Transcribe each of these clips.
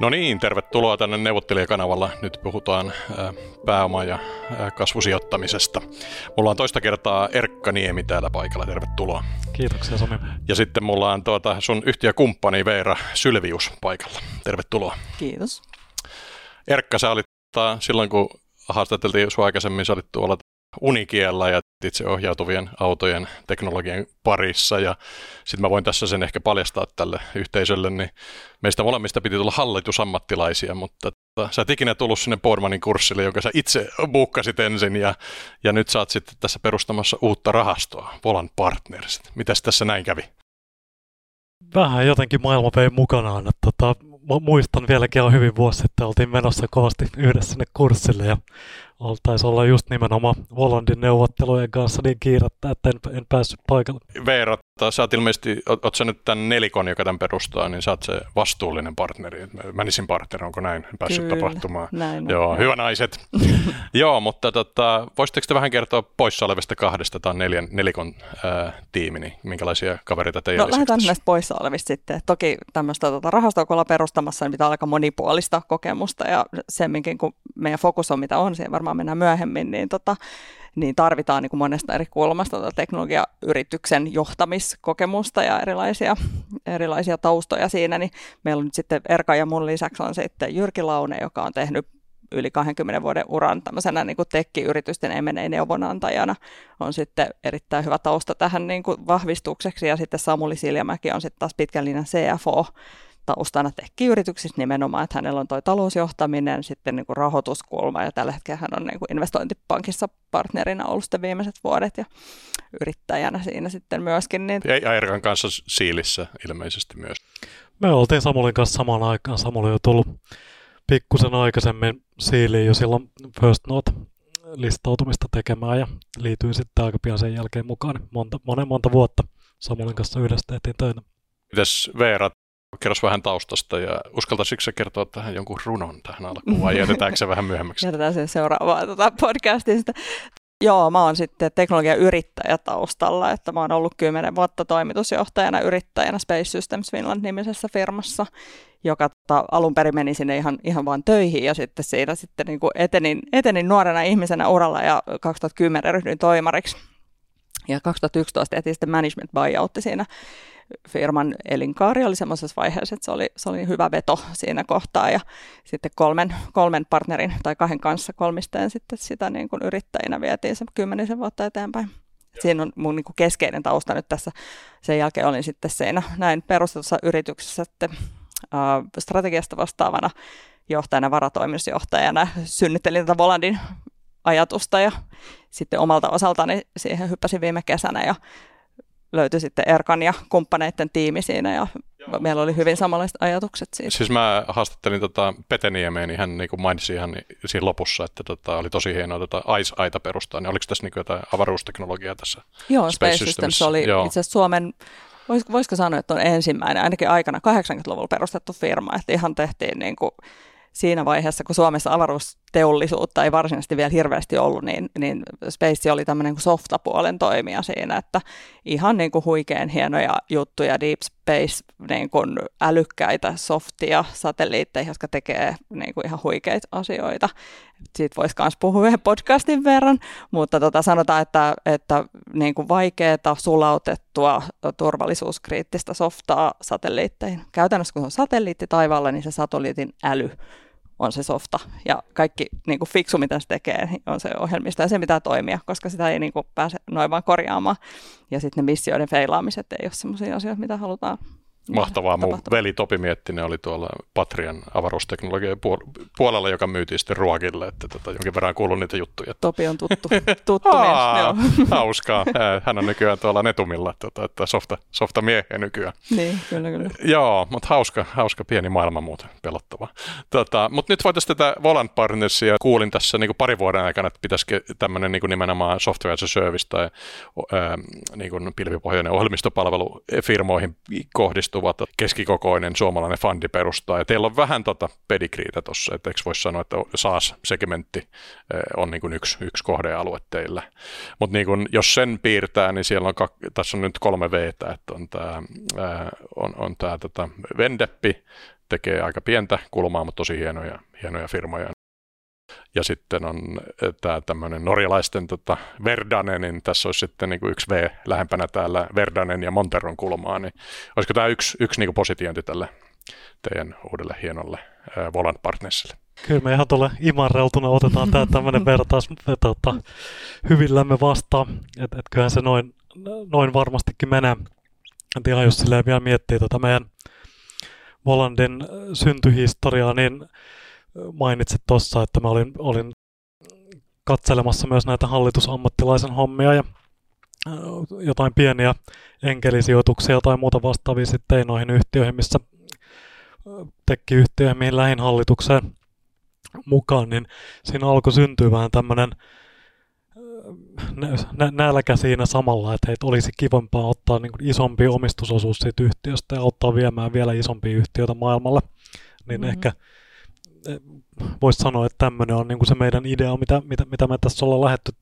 No niin, tervetuloa tänne neuvottelijakanavalla. Nyt puhutaan pääoma- ja kasvusijoittamisesta. Mulla on toista kertaa Erkka Niemi täällä paikalla. Tervetuloa. Kiitoksia Sami. Ja sitten mulla on tuota sun yhtiökumppani Veera Sylvius paikalla. Tervetuloa. Kiitos. Erkka, sä olit silloin kun haastateltiin sinua aikaisemmin, sä olit tuolla unikiellä ja itse ohjautuvien autojen teknologian parissa. Ja sitten mä voin tässä sen ehkä paljastaa tälle yhteisölle, niin meistä molemmista piti tulla hallitusammattilaisia, mutta sä et ikinä tullut sinne Bormanin kurssille, jonka sä itse buukkasit ensin ja, ja nyt sä oot sitten tässä perustamassa uutta rahastoa, Volan Partners. Mitäs tässä näin kävi? Vähän jotenkin maailma vei mukanaan. Että tota, muistan vieläkin on hyvin vuosi sitten, oltiin menossa kovasti yhdessä sinne kurssille ja oltaisi olla just nimenomaan Volandin neuvottelujen kanssa niin kiirettä, että en, en päässyt paikalle. Veera, sä oot ilmeisesti, oot sä nyt tämän nelikon, joka tämän perustaa, niin sä oot se vastuullinen partneri. Mänisin partneri, onko näin päässyt Kyllä, tapahtumaan? näin Joo, on. hyvä naiset. Joo, mutta tota, voisitteko te vähän kertoa poissa olevista kahdesta tai neljän, nelikon ää, tiimi, niin minkälaisia kavereita teillä No lähdetään näistä poissa olevista sitten. Toki tämmöistä tota, rahastoa, kun ollaan perustamassa, niin pitää aika monipuolista kokemusta ja semminkin kun meidän fokus on mitä on, siihen varmaan mennään myöhemmin, niin tota, niin tarvitaan niin kuin monesta eri kulmasta tota teknologiayrityksen johtamiskokemusta ja erilaisia, erilaisia taustoja siinä. Niin meillä on nyt sitten Erka ja mun lisäksi on sitten Jyrki Laune, joka on tehnyt yli 20 vuoden uran tämmöisenä niin kuin tekkiyritysten M&A-neuvonantajana on sitten erittäin hyvä tausta tähän niin kuin vahvistukseksi ja sitten Samuli Siljamäki on sitten taas pitkän linjan CFO taustana tekkiyrityksissä nimenomaan, että hänellä on tuo talousjohtaminen, sitten niin kuin rahoituskulma ja tällä hetkellä hän on niin kuin investointipankissa partnerina ollut sitten viimeiset vuodet ja yrittäjänä siinä sitten myöskin. Niin... Ja Erkan kanssa Siilissä ilmeisesti myös. Me oltiin Samulin kanssa samaan aikaan. Samuli on tullut pikkusen aikaisemmin Siiliin jo silloin First Note listautumista tekemään ja liityin sitten aika pian sen jälkeen mukaan. Monta, monen monta vuotta Samulin kanssa yhdessä tehtiin töitä. Mitäs Veera, kerros vähän taustasta ja uskaltaisitko sä kertoa tähän jonkun runon tähän alkuun vai jätetäänkö se vähän myöhemmäksi? Jätetään sen seuraavaan tuota podcastista. Joo, mä oon sitten teknologian yrittäjä taustalla, että mä oon ollut kymmenen vuotta toimitusjohtajana yrittäjänä Space Systems Finland-nimisessä firmassa, joka tota, alun perin meni sinne ihan, ihan vaan töihin ja sitten siinä sitten niin kuin etenin, etenin nuorena ihmisenä uralla ja 2010 ryhdyin toimariksi. Ja 2011 tehtiin sitten management buyout siinä firman elinkaari oli semmoisessa vaiheessa, että se oli, se oli hyvä veto siinä kohtaa ja sitten kolmen, kolmen partnerin tai kahden kanssa kolmisteen sitten sitä niin kuin yrittäjinä vietiin se kymmenisen vuotta eteenpäin. Siinä on mun niin kuin keskeinen tausta nyt tässä. Sen jälkeen olin sitten siinä näin perustetussa yrityksessä sitten, äh, strategiasta vastaavana johtajana, varatoimitusjohtajana. Synnyttelin tätä Volandin ajatusta ja sitten omalta osaltani siihen hyppäsin viime kesänä ja löytyi sitten Erkan ja kumppaneiden tiimi siinä ja Joo. meillä oli hyvin samanlaiset ajatukset siitä. Siis mä haastattelin tota Pete Niemeen, niin hän niin kuin mainitsi ihan siinä lopussa, että tota, oli tosi hienoa tota Ice-aita perustaa, niin oliko tässä niin jotain avaruusteknologiaa tässä Joo, Space, Space Systems oli Joo. itse asiassa Suomen voisiko sanoa, että on ensimmäinen, ainakin aikana 80-luvulla perustettu firma, että ihan tehtiin niin kuin siinä vaiheessa, kun Suomessa avaruusteollisuutta ei varsinaisesti vielä hirveästi ollut, niin, niin Space oli tämmöinen kuin softapuolen toimija siinä, että ihan niin kuin huikean hienoja juttuja, Deep Space, niin kuin älykkäitä softia satelliitteja, jotka tekee niin kuin ihan huikeita asioita. Siitä voisi myös puhua yhden podcastin verran, mutta tota, sanotaan, että, että niin kuin vaikeaa, sulautettua, turvallisuuskriittistä softaa satelliitteihin. Käytännössä kun on satelliitti taivaalla, niin se satelliitin äly on se softa. Ja kaikki niin kuin fiksu, mitä se tekee, on se ohjelmista ja se pitää toimia, koska sitä ei niin kuin pääse noin vaan korjaamaan. Ja sitten ne missioiden feilaamiset ei ole sellaisia asioita, mitä halutaan Mahtavaa. Mun veli Topi Miettinen oli tuolla Patrian avaruusteknologian puolella, joka myytiin sitten ruokille, että tota, jonkin verran kuullut niitä juttuja. Topi on tuttu, tuttu Aa, mies. Hauskaa. Hän on nykyään tuolla Netumilla, tota, että softa, softa miehiä nykyään. Niin, kyllä, kyllä. Joo, mutta hauska, hauska pieni maailma muuten, pelottava. Tota, mutta nyt voitaisiin tätä Volant Partnersia, kuulin tässä niin pari vuoden aikana, että pitäisikö tämmöinen niin nimenomaan software as a service tai ää, niin pilvipohjainen ohjelmistopalvelu firmoihin kohdistuu onnistuvat keskikokoinen suomalainen fandi perustaa. Ja teillä on vähän tota pedigreetä tuossa, että eikö voisi sanoa, että SaaS-segmentti eh, on niin kuin yksi, yksi kohdealue teillä. Mutta niin jos sen piirtää, niin siellä on, kak, tässä on nyt kolme v että on tämä on, on tää, tota Vendeppi, tekee aika pientä kulmaa, mutta tosi hienoja, hienoja firmoja. Ja sitten on tämä tämmöinen norjalaisten tota, Verdane, niin tässä olisi sitten niin kuin yksi V lähempänä täällä Verdanen ja Monteron kulmaa, niin olisiko tämä yksi, yksi niin kuin positiointi tälle teidän uudelle hienolle äh, Volant Partnersille? Kyllä me ihan tuolle imarreutuna otetaan tämä tämmöinen vertaus tota, hyvillämme vastaan, että et kyllähän se noin, noin varmastikin menee. Et ihan jos silleen vielä miettii tota meidän Volandin syntyhistoriaa, niin mainitsit tuossa, että mä olin, olin katselemassa myös näitä hallitusammattilaisen hommia ja jotain pieniä enkelisijoituksia tai muuta vastaavia sitten noihin yhtiöihin, missä tekkiyhtiöihin, mihin lähin hallitukseen mukaan, niin siinä alkoi syntyä vähän tämmöinen nä- nälkä siinä samalla, että heitä olisi kivempaa ottaa niin kuin isompi omistusosuus siitä yhtiöstä ja auttaa viemään vielä isompia yhtiöitä maailmalle. Niin mm-hmm. ehkä eh, voisi sanoa, että tämmöinen on niin kuin se meidän idea, mitä, mitä, mitä me tässä ollaan lähdetty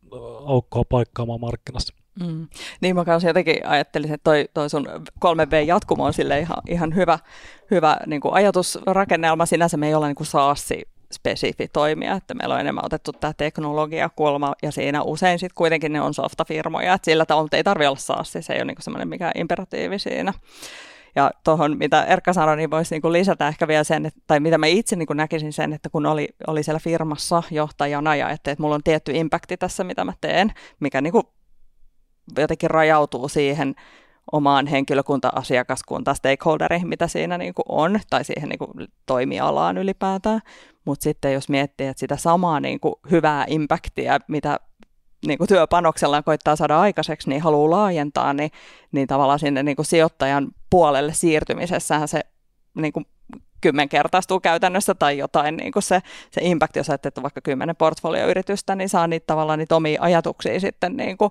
aukkoa paikkaamaan markkinassa. Mm. Niin mä kanssa jotenkin ajattelisin, että toi, toi sun 3V-jatkumo on sille ihan, ihan hyvä, hyvä niin kuin ajatusrakennelma. Sinänsä me ei olla niin kuin saassi spesifi toimija, että meillä on enemmän otettu tämä teknologiakulma ja siinä usein sitten kuitenkin ne on softafirmoja, että sillä tavalla ei tarvitse olla saassi, se ei ole niin semmoinen mikä imperatiivi siinä. Ja tuohon, mitä Erkka sanoi, niin voisi niin lisätä ehkä vielä sen, että, tai mitä mä itse niin näkisin sen, että kun oli, oli siellä firmassa johtajana ja että, että mulla on tietty impakti tässä, mitä mä teen, mikä niin jotenkin rajautuu siihen omaan henkilökunta, asiakaskunta, stakeholdereihin, mitä siinä niin kuin on, tai siihen niin kuin toimialaan ylipäätään. Mutta sitten jos miettii, että sitä samaa niin kuin hyvää impaktia, mitä niin kuin työpanoksellaan koittaa saada aikaiseksi, niin haluaa laajentaa, niin, niin tavallaan sinne niin kuin sijoittajan puolelle siirtymisessähän se niin kuin kymmenkertaistuu käytännössä tai jotain, niin kuin se, se impact, jos ajattelee vaikka kymmenen portfolioyritystä, niin saa niitä tavallaan niitä omia ajatuksia sitten niin kuin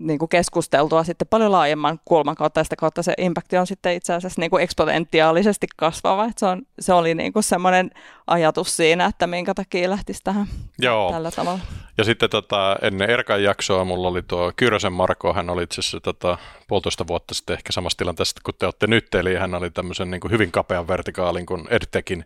niin kuin keskusteltua sitten paljon laajemman kulman kautta, ja sitä kautta se impakti on sitten itse asiassa niin kuin eksponentiaalisesti kasvava. Se, on, se oli niin kuin semmoinen ajatus siinä, että minkä takia lähtisi tähän Joo. tällä tavalla. Ja sitten tota, ennen Erkan jaksoa mulla oli tuo Kyrösen Marko, hän oli itse asiassa tota, puolitoista vuotta sitten ehkä samassa tilanteessa kuin te olette nyt, eli hän oli tämmöisen niin kuin hyvin kapean vertikaalin kuin EdTechin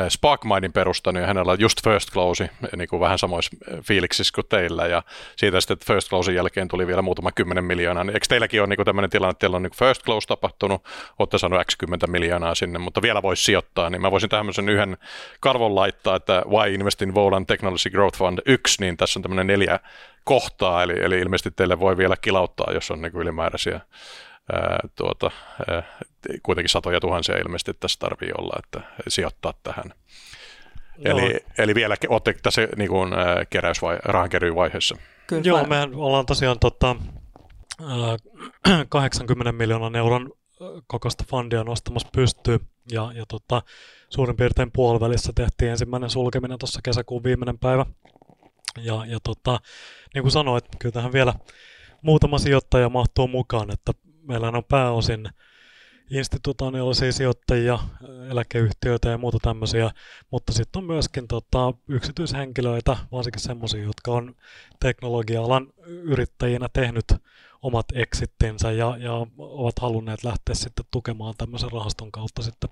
äh, SparkMindin perustanut, ja hänellä on just First Close, niin kuin vähän samoissa fiiliksissä kuin teillä, ja siitä sitten First Closein jälkeen tuli vielä muutama kymmenen miljoonaa, niin eikö teilläkin ole niin kuin tämmöinen tilanne, että teillä on niin First Close tapahtunut, olette saanut x 10 miljoonaa sinne, mutta vielä voisi sijoittaa, niin mä voisin tämmöisen yhden karvon laittaa, että Why Invest in Volan Technology Growth Fund 1, niin tässä on tämmöinen neljä kohtaa, eli, eli ilmeisesti teille voi vielä kilauttaa, jos on niin kuin ylimääräisiä ää, tuota, ää, kuitenkin satoja tuhansia ilmeisesti tässä tarvii olla, että sijoittaa tähän. Eli, eli vielä olette tässä niin kuin, ää, keräys- vai rahankeryvaiheessa? Kyllä. Joo, me ollaan tosiaan tota, 80 miljoonan euron kokosta fundia nostamassa pystyy ja, ja tota, suurin piirtein puolivälissä tehtiin ensimmäinen sulkeminen tuossa kesäkuun viimeinen päivä. Ja, ja tota, niin kuin sanoit, kyllä tähän vielä muutama sijoittaja mahtuu mukaan, että meillä on pääosin institutionaalisia sijoittajia, eläkeyhtiöitä ja muuta tämmöisiä, mutta sitten on myöskin tota, yksityishenkilöitä, varsinkin semmoisia, jotka on teknologia-alan yrittäjinä tehnyt omat exittinsä ja, ja ovat halunneet lähteä sitten tukemaan tämmöisen rahaston kautta sitten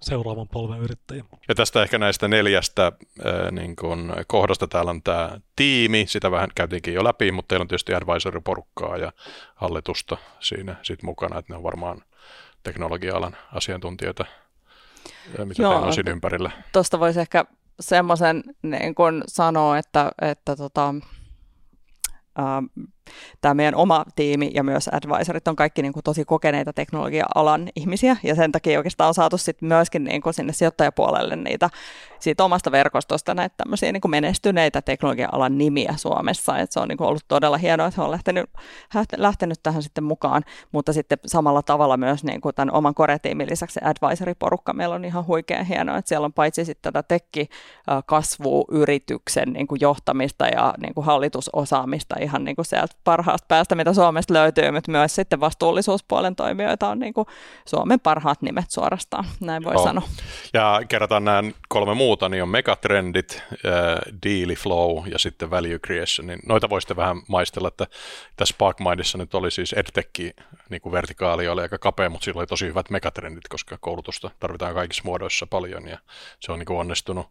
seuraavan polven yrittäjiä. Ja tästä ehkä näistä neljästä äh, niin kun kohdasta täällä on tämä tiimi, sitä vähän käytiinkin jo läpi, mutta teillä on tietysti advisory-porukkaa ja hallitusta siinä sit mukana, että ne on varmaan teknologia-alan asiantuntijoita, mitä Joo, teillä on siinä ympärillä. Tuosta voisi ehkä semmoisen niin kun sanoa, että, että tota, tämä meidän oma tiimi ja myös advisorit on kaikki niin kuin tosi kokeneita teknologia-alan ihmisiä, ja sen takia oikeastaan on saatu sitten myöskin niin kuin sinne sijoittajapuolelle niitä siitä omasta verkostosta näitä tämmöisiä niin kuin menestyneitä teknologia-alan nimiä Suomessa, että se on niin kuin ollut todella hienoa, että he on lähtenyt, lähtenyt tähän sitten mukaan, mutta sitten samalla tavalla myös niin kuin tämän oman koretiimin lisäksi advisory-porukka meillä on ihan huikean hienoa, että siellä on paitsi sitten tätä tekki kasvuyrityksen niin kuin johtamista ja niin kuin hallitusosaamista ihan niin kuin sieltä parhaasta päästä, mitä Suomesta löytyy, mutta myös sitten vastuullisuuspuolen toimijoita on niin kuin Suomen parhaat nimet suorastaan, näin voi no. sanoa. Ja kerrotaan nämä kolme muuta, niin on megatrendit, deal flow ja sitten value creation. Niin noita voisitte vähän maistella, että tässä SparkMindissa nyt oli siis EdTech, niin kuin vertikaali oli aika kapea, mutta sillä oli tosi hyvät megatrendit, koska koulutusta tarvitaan kaikissa muodoissa paljon ja se on niin kuin onnistunut.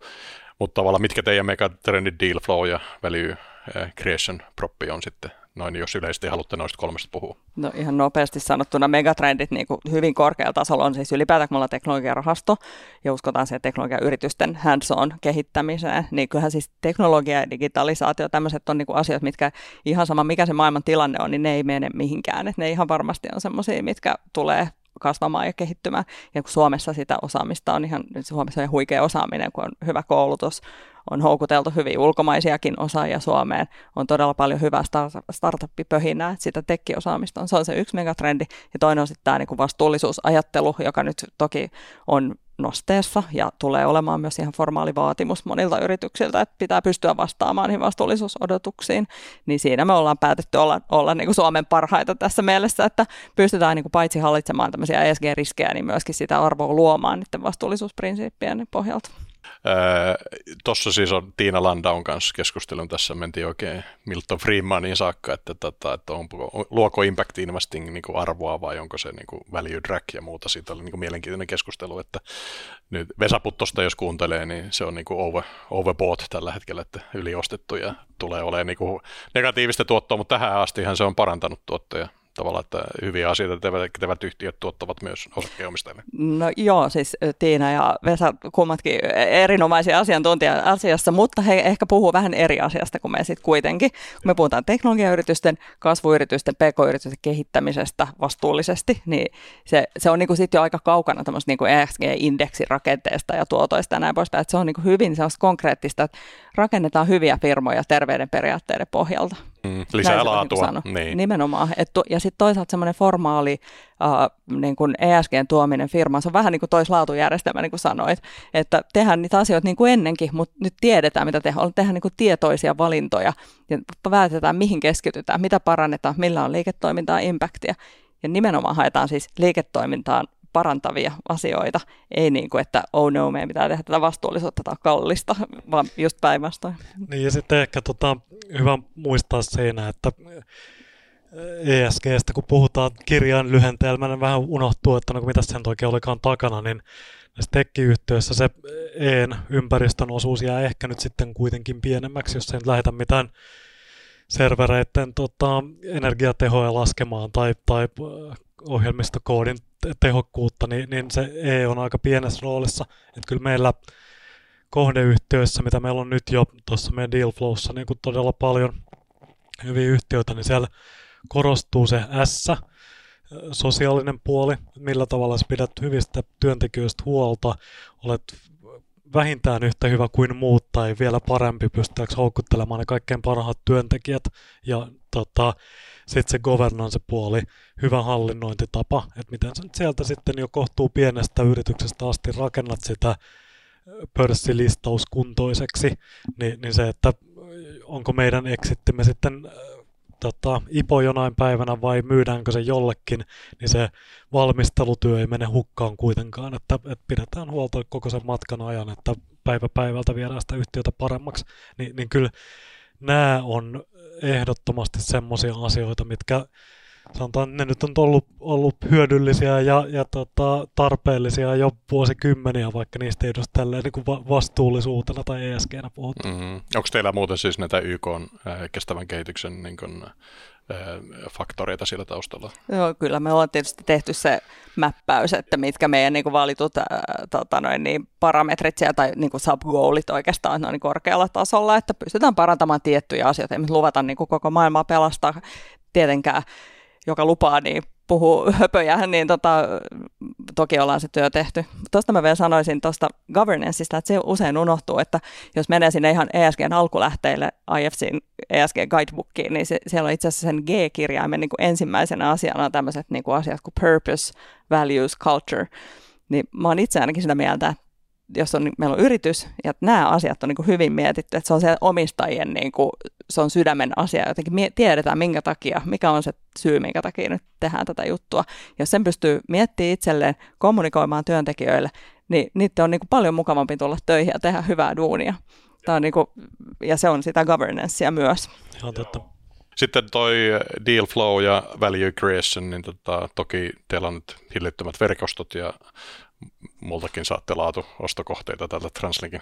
Mutta tavallaan mitkä teidän megatrendit, deal flow ja value creation proppi on sitten noin, jos yleisesti haluatte noista kolmesta puhua? No ihan nopeasti sanottuna megatrendit niin kuin hyvin korkealla tasolla on siis ylipäätään, kun me teknologiarahasto ja uskotaan siihen teknologiayritysten hands-on kehittämiseen, niin kyllähän siis teknologia ja digitalisaatio, tämmöiset on niin asiat, mitkä ihan sama mikä se maailman tilanne on, niin ne ei mene mihinkään. Et ne ihan varmasti on semmoisia, mitkä tulee kasvamaan ja kehittymään. Ja kun Suomessa sitä osaamista on ihan, Suomessa on huikea osaaminen, kun on hyvä koulutus, on houkuteltu hyvin ulkomaisiakin osaajia Suomeen, on todella paljon hyvää startup-pöhinää, että sitä tekkiosaamista on. Se on se yksi megatrendi. Ja toinen on sitten tämä niin vastuullisuusajattelu, joka nyt toki on nosteessa ja tulee olemaan myös ihan formaali vaatimus monilta yrityksiltä, että pitää pystyä vastaamaan niihin vastuullisuusodotuksiin, niin siinä me ollaan päätetty olla, olla niin kuin Suomen parhaita tässä mielessä, että pystytään niin kuin paitsi hallitsemaan tämmöisiä ESG-riskejä, niin myöskin sitä arvoa luomaan niiden vastuullisuusprinsiippien pohjalta. Tuossa siis on Tiina Landaun kanssa keskustelun, tässä mentiin oikein Milton Freemanin saakka, että, tota, että on, luoko impact investing niin kuin arvoa vai onko se niin kuin value drag ja muuta. Siitä oli niin kuin mielenkiintoinen keskustelu, että nyt Vesaputtosta jos kuuntelee, niin se on niin kuin over, overbought tällä hetkellä, että yliostettu ja tulee olemaan niin kuin negatiivista tuottoa, mutta tähän astihan se on parantanut tuottoja tavallaan, että hyviä asioita tekevät, tekevät yhtiöt tuottavat myös osakkeenomistajille? No joo, siis Tiina ja Vesa kummatkin erinomaisia asiantuntija asiassa, mutta he ehkä puhuu vähän eri asiasta kuin me sitten kuitenkin. Kun me puhutaan teknologiayritysten, kasvuyritysten, pk-yritysten kehittämisestä vastuullisesti, niin se, se on niinku sitten jo aika kaukana tämmöistä niinku ESG-indeksin rakenteesta ja tuotoista ja näin poispäin. Se on niinku hyvin sellaista konkreettista, että rakennetaan hyviä firmoja terveyden periaatteiden pohjalta. Mm, lisää Näin laatua. Niin niin. Nimenomaan. Et, ja sitten toisaalta semmoinen formaali uh, niin kuin ESGn tuominen firmaan, se on vähän niin kuin toislaatujärjestelmä, niin kuin sanoit, että tehdään niitä asioita niin kuin ennenkin, mutta nyt tiedetään, mitä tehdään. Tehdään niin kuin tietoisia valintoja ja päätetään, mihin keskitytään, mitä parannetaan, millä on liiketoimintaa, impactia. Ja nimenomaan haetaan siis liiketoimintaan parantavia asioita, ei niin kuin, että oh no, meidän pitää tehdä tätä vastuullisuutta tai kallista, vaan just päinvastoin. Niin ja sitten ehkä tota, hyvä muistaa siinä, että ESGstä, kun puhutaan kirjan lyhentelmänä, vähän unohtuu, että no mitä sen oikein olikaan takana, niin näissä tekkiyhtiöissä se EEN ympäristön osuus jää ehkä nyt sitten kuitenkin pienemmäksi, jos ei nyt lähetä mitään servereiden tota, energiatehoja laskemaan tai, tai ohjelmistokoodin tehokkuutta, niin, niin se E on aika pienessä roolissa. Että kyllä meillä kohdeyhtiöissä, mitä meillä on nyt jo tuossa meidän deal flowssa niin kuin todella paljon hyviä yhtiöitä, niin siellä korostuu se S, sosiaalinen puoli, millä tavalla sä pidät hyvistä työntekijöistä huolta, olet vähintään yhtä hyvä kuin muut tai vielä parempi pystyäks houkuttelemaan ne kaikkein parhaat työntekijät ja tota, sitten se governance-puoli, hyvä hallinnointitapa, että miten sä sieltä sitten jo kohtuu pienestä yrityksestä asti rakennat sitä pörssilistauskuntoiseksi, niin, niin se, että onko meidän exittimme sitten tota, IPO jonain päivänä vai myydäänkö se jollekin, niin se valmistelutyö ei mene hukkaan kuitenkaan, että, että pidetään huolta koko sen matkan ajan, että päivä päivältä viedään sitä yhtiötä paremmaksi, niin, niin kyllä nämä on ehdottomasti semmoisia asioita, mitkä sanotaan, ne nyt on ollut, ollut hyödyllisiä ja, ja tota, tarpeellisia jo vuosikymmeniä, vaikka niistä ei edes tälleen niin kuin vastuullisuutena tai ESGnä puhuta. Mm-hmm. Onko teillä muuten siis näitä YK äh, kestävän kehityksen niin kuin, faktoreita siellä taustalla? Joo, kyllä me ollaan tietysti tehty se mäppäys, että mitkä meidän niin kuin valitut äh, tota noin, niin parametrit siellä, tai niin kuin subgoalit oikeastaan on niin korkealla tasolla, että pystytään parantamaan tiettyjä asioita. Ei luvata niin kuin koko maailmaa pelastaa tietenkään joka lupaa, niin puhuu höpöjä, niin tota, toki ollaan se työ tehty. Tuosta mä vielä sanoisin tuosta governanceista, että se usein unohtuu, että jos menee sinne ihan ESGn alkulähteille IFCin ESG Guidebookiin, niin se, siellä on itse asiassa sen G-kirjaimen niin kuin ensimmäisenä asiana tämmöiset niin kuin asiat kuin purpose, values, culture. Niin mä oon itse ainakin sitä mieltä, että jos on, meillä on yritys ja nämä asiat on niin kuin hyvin mietitty, että se on se omistajien, niin kuin, se on sydämen asia, jotenkin mie- tiedetään minkä takia, mikä on se syy, minkä takia nyt tehdään tätä juttua. Jos sen pystyy miettimään itselleen, kommunikoimaan työntekijöille, niin niiden on niin kuin paljon mukavampi tulla töihin ja tehdä hyvää duunia. Tämä on niin kuin, ja se on sitä governancea myös. Ihan totta. Sitten toi deal flow ja value creation, niin tota, toki teillä on nyt hillittömät verkostot ja multakin saatte laatu ostokohteita tältä Translinkin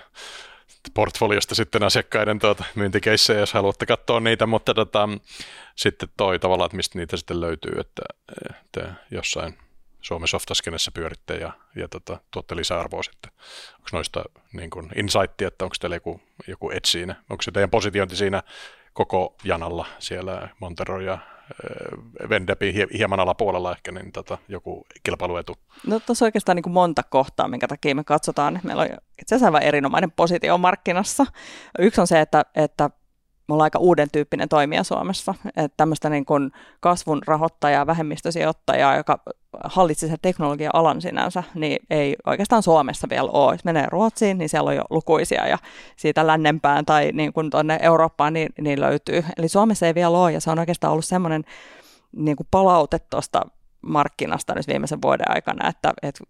portfoliosta sitten asiakkaiden tuota, myyntikeissejä, jos haluatte katsoa niitä, mutta tota, sitten toi tavallaan, että mistä niitä sitten löytyy, että te jossain Suomen softaskenessä pyöritte ja, ja tota, tuotte lisäarvoa sitten. Onko noista niin kuin insightti, että onko teillä joku, joku et siinä? Onko se teidän positiointi siinä koko janalla siellä Montero ja Vendepin hieman alapuolella ehkä, niin tota, joku kilpailuetu? No tuossa oikeastaan niin kuin monta kohtaa, minkä takia me katsotaan. Meillä on itse asiassa erinomainen positio markkinassa. Yksi on se, että, että me ollaan aika uuden tyyppinen toimija Suomessa. Että tämmöistä niin kuin kasvun rahoittajaa, vähemmistösijoittajaa, joka hallitsi sen teknologia-alan sinänsä, niin ei oikeastaan Suomessa vielä ole. Jos menee Ruotsiin, niin siellä on jo lukuisia ja siitä lännempään tai niin kuin tuonne Eurooppaan niin, niin löytyy. Eli Suomessa ei vielä ole ja se on oikeastaan ollut semmoinen niin kuin palaute tuosta markkinasta nyt viimeisen vuoden aikana, että, että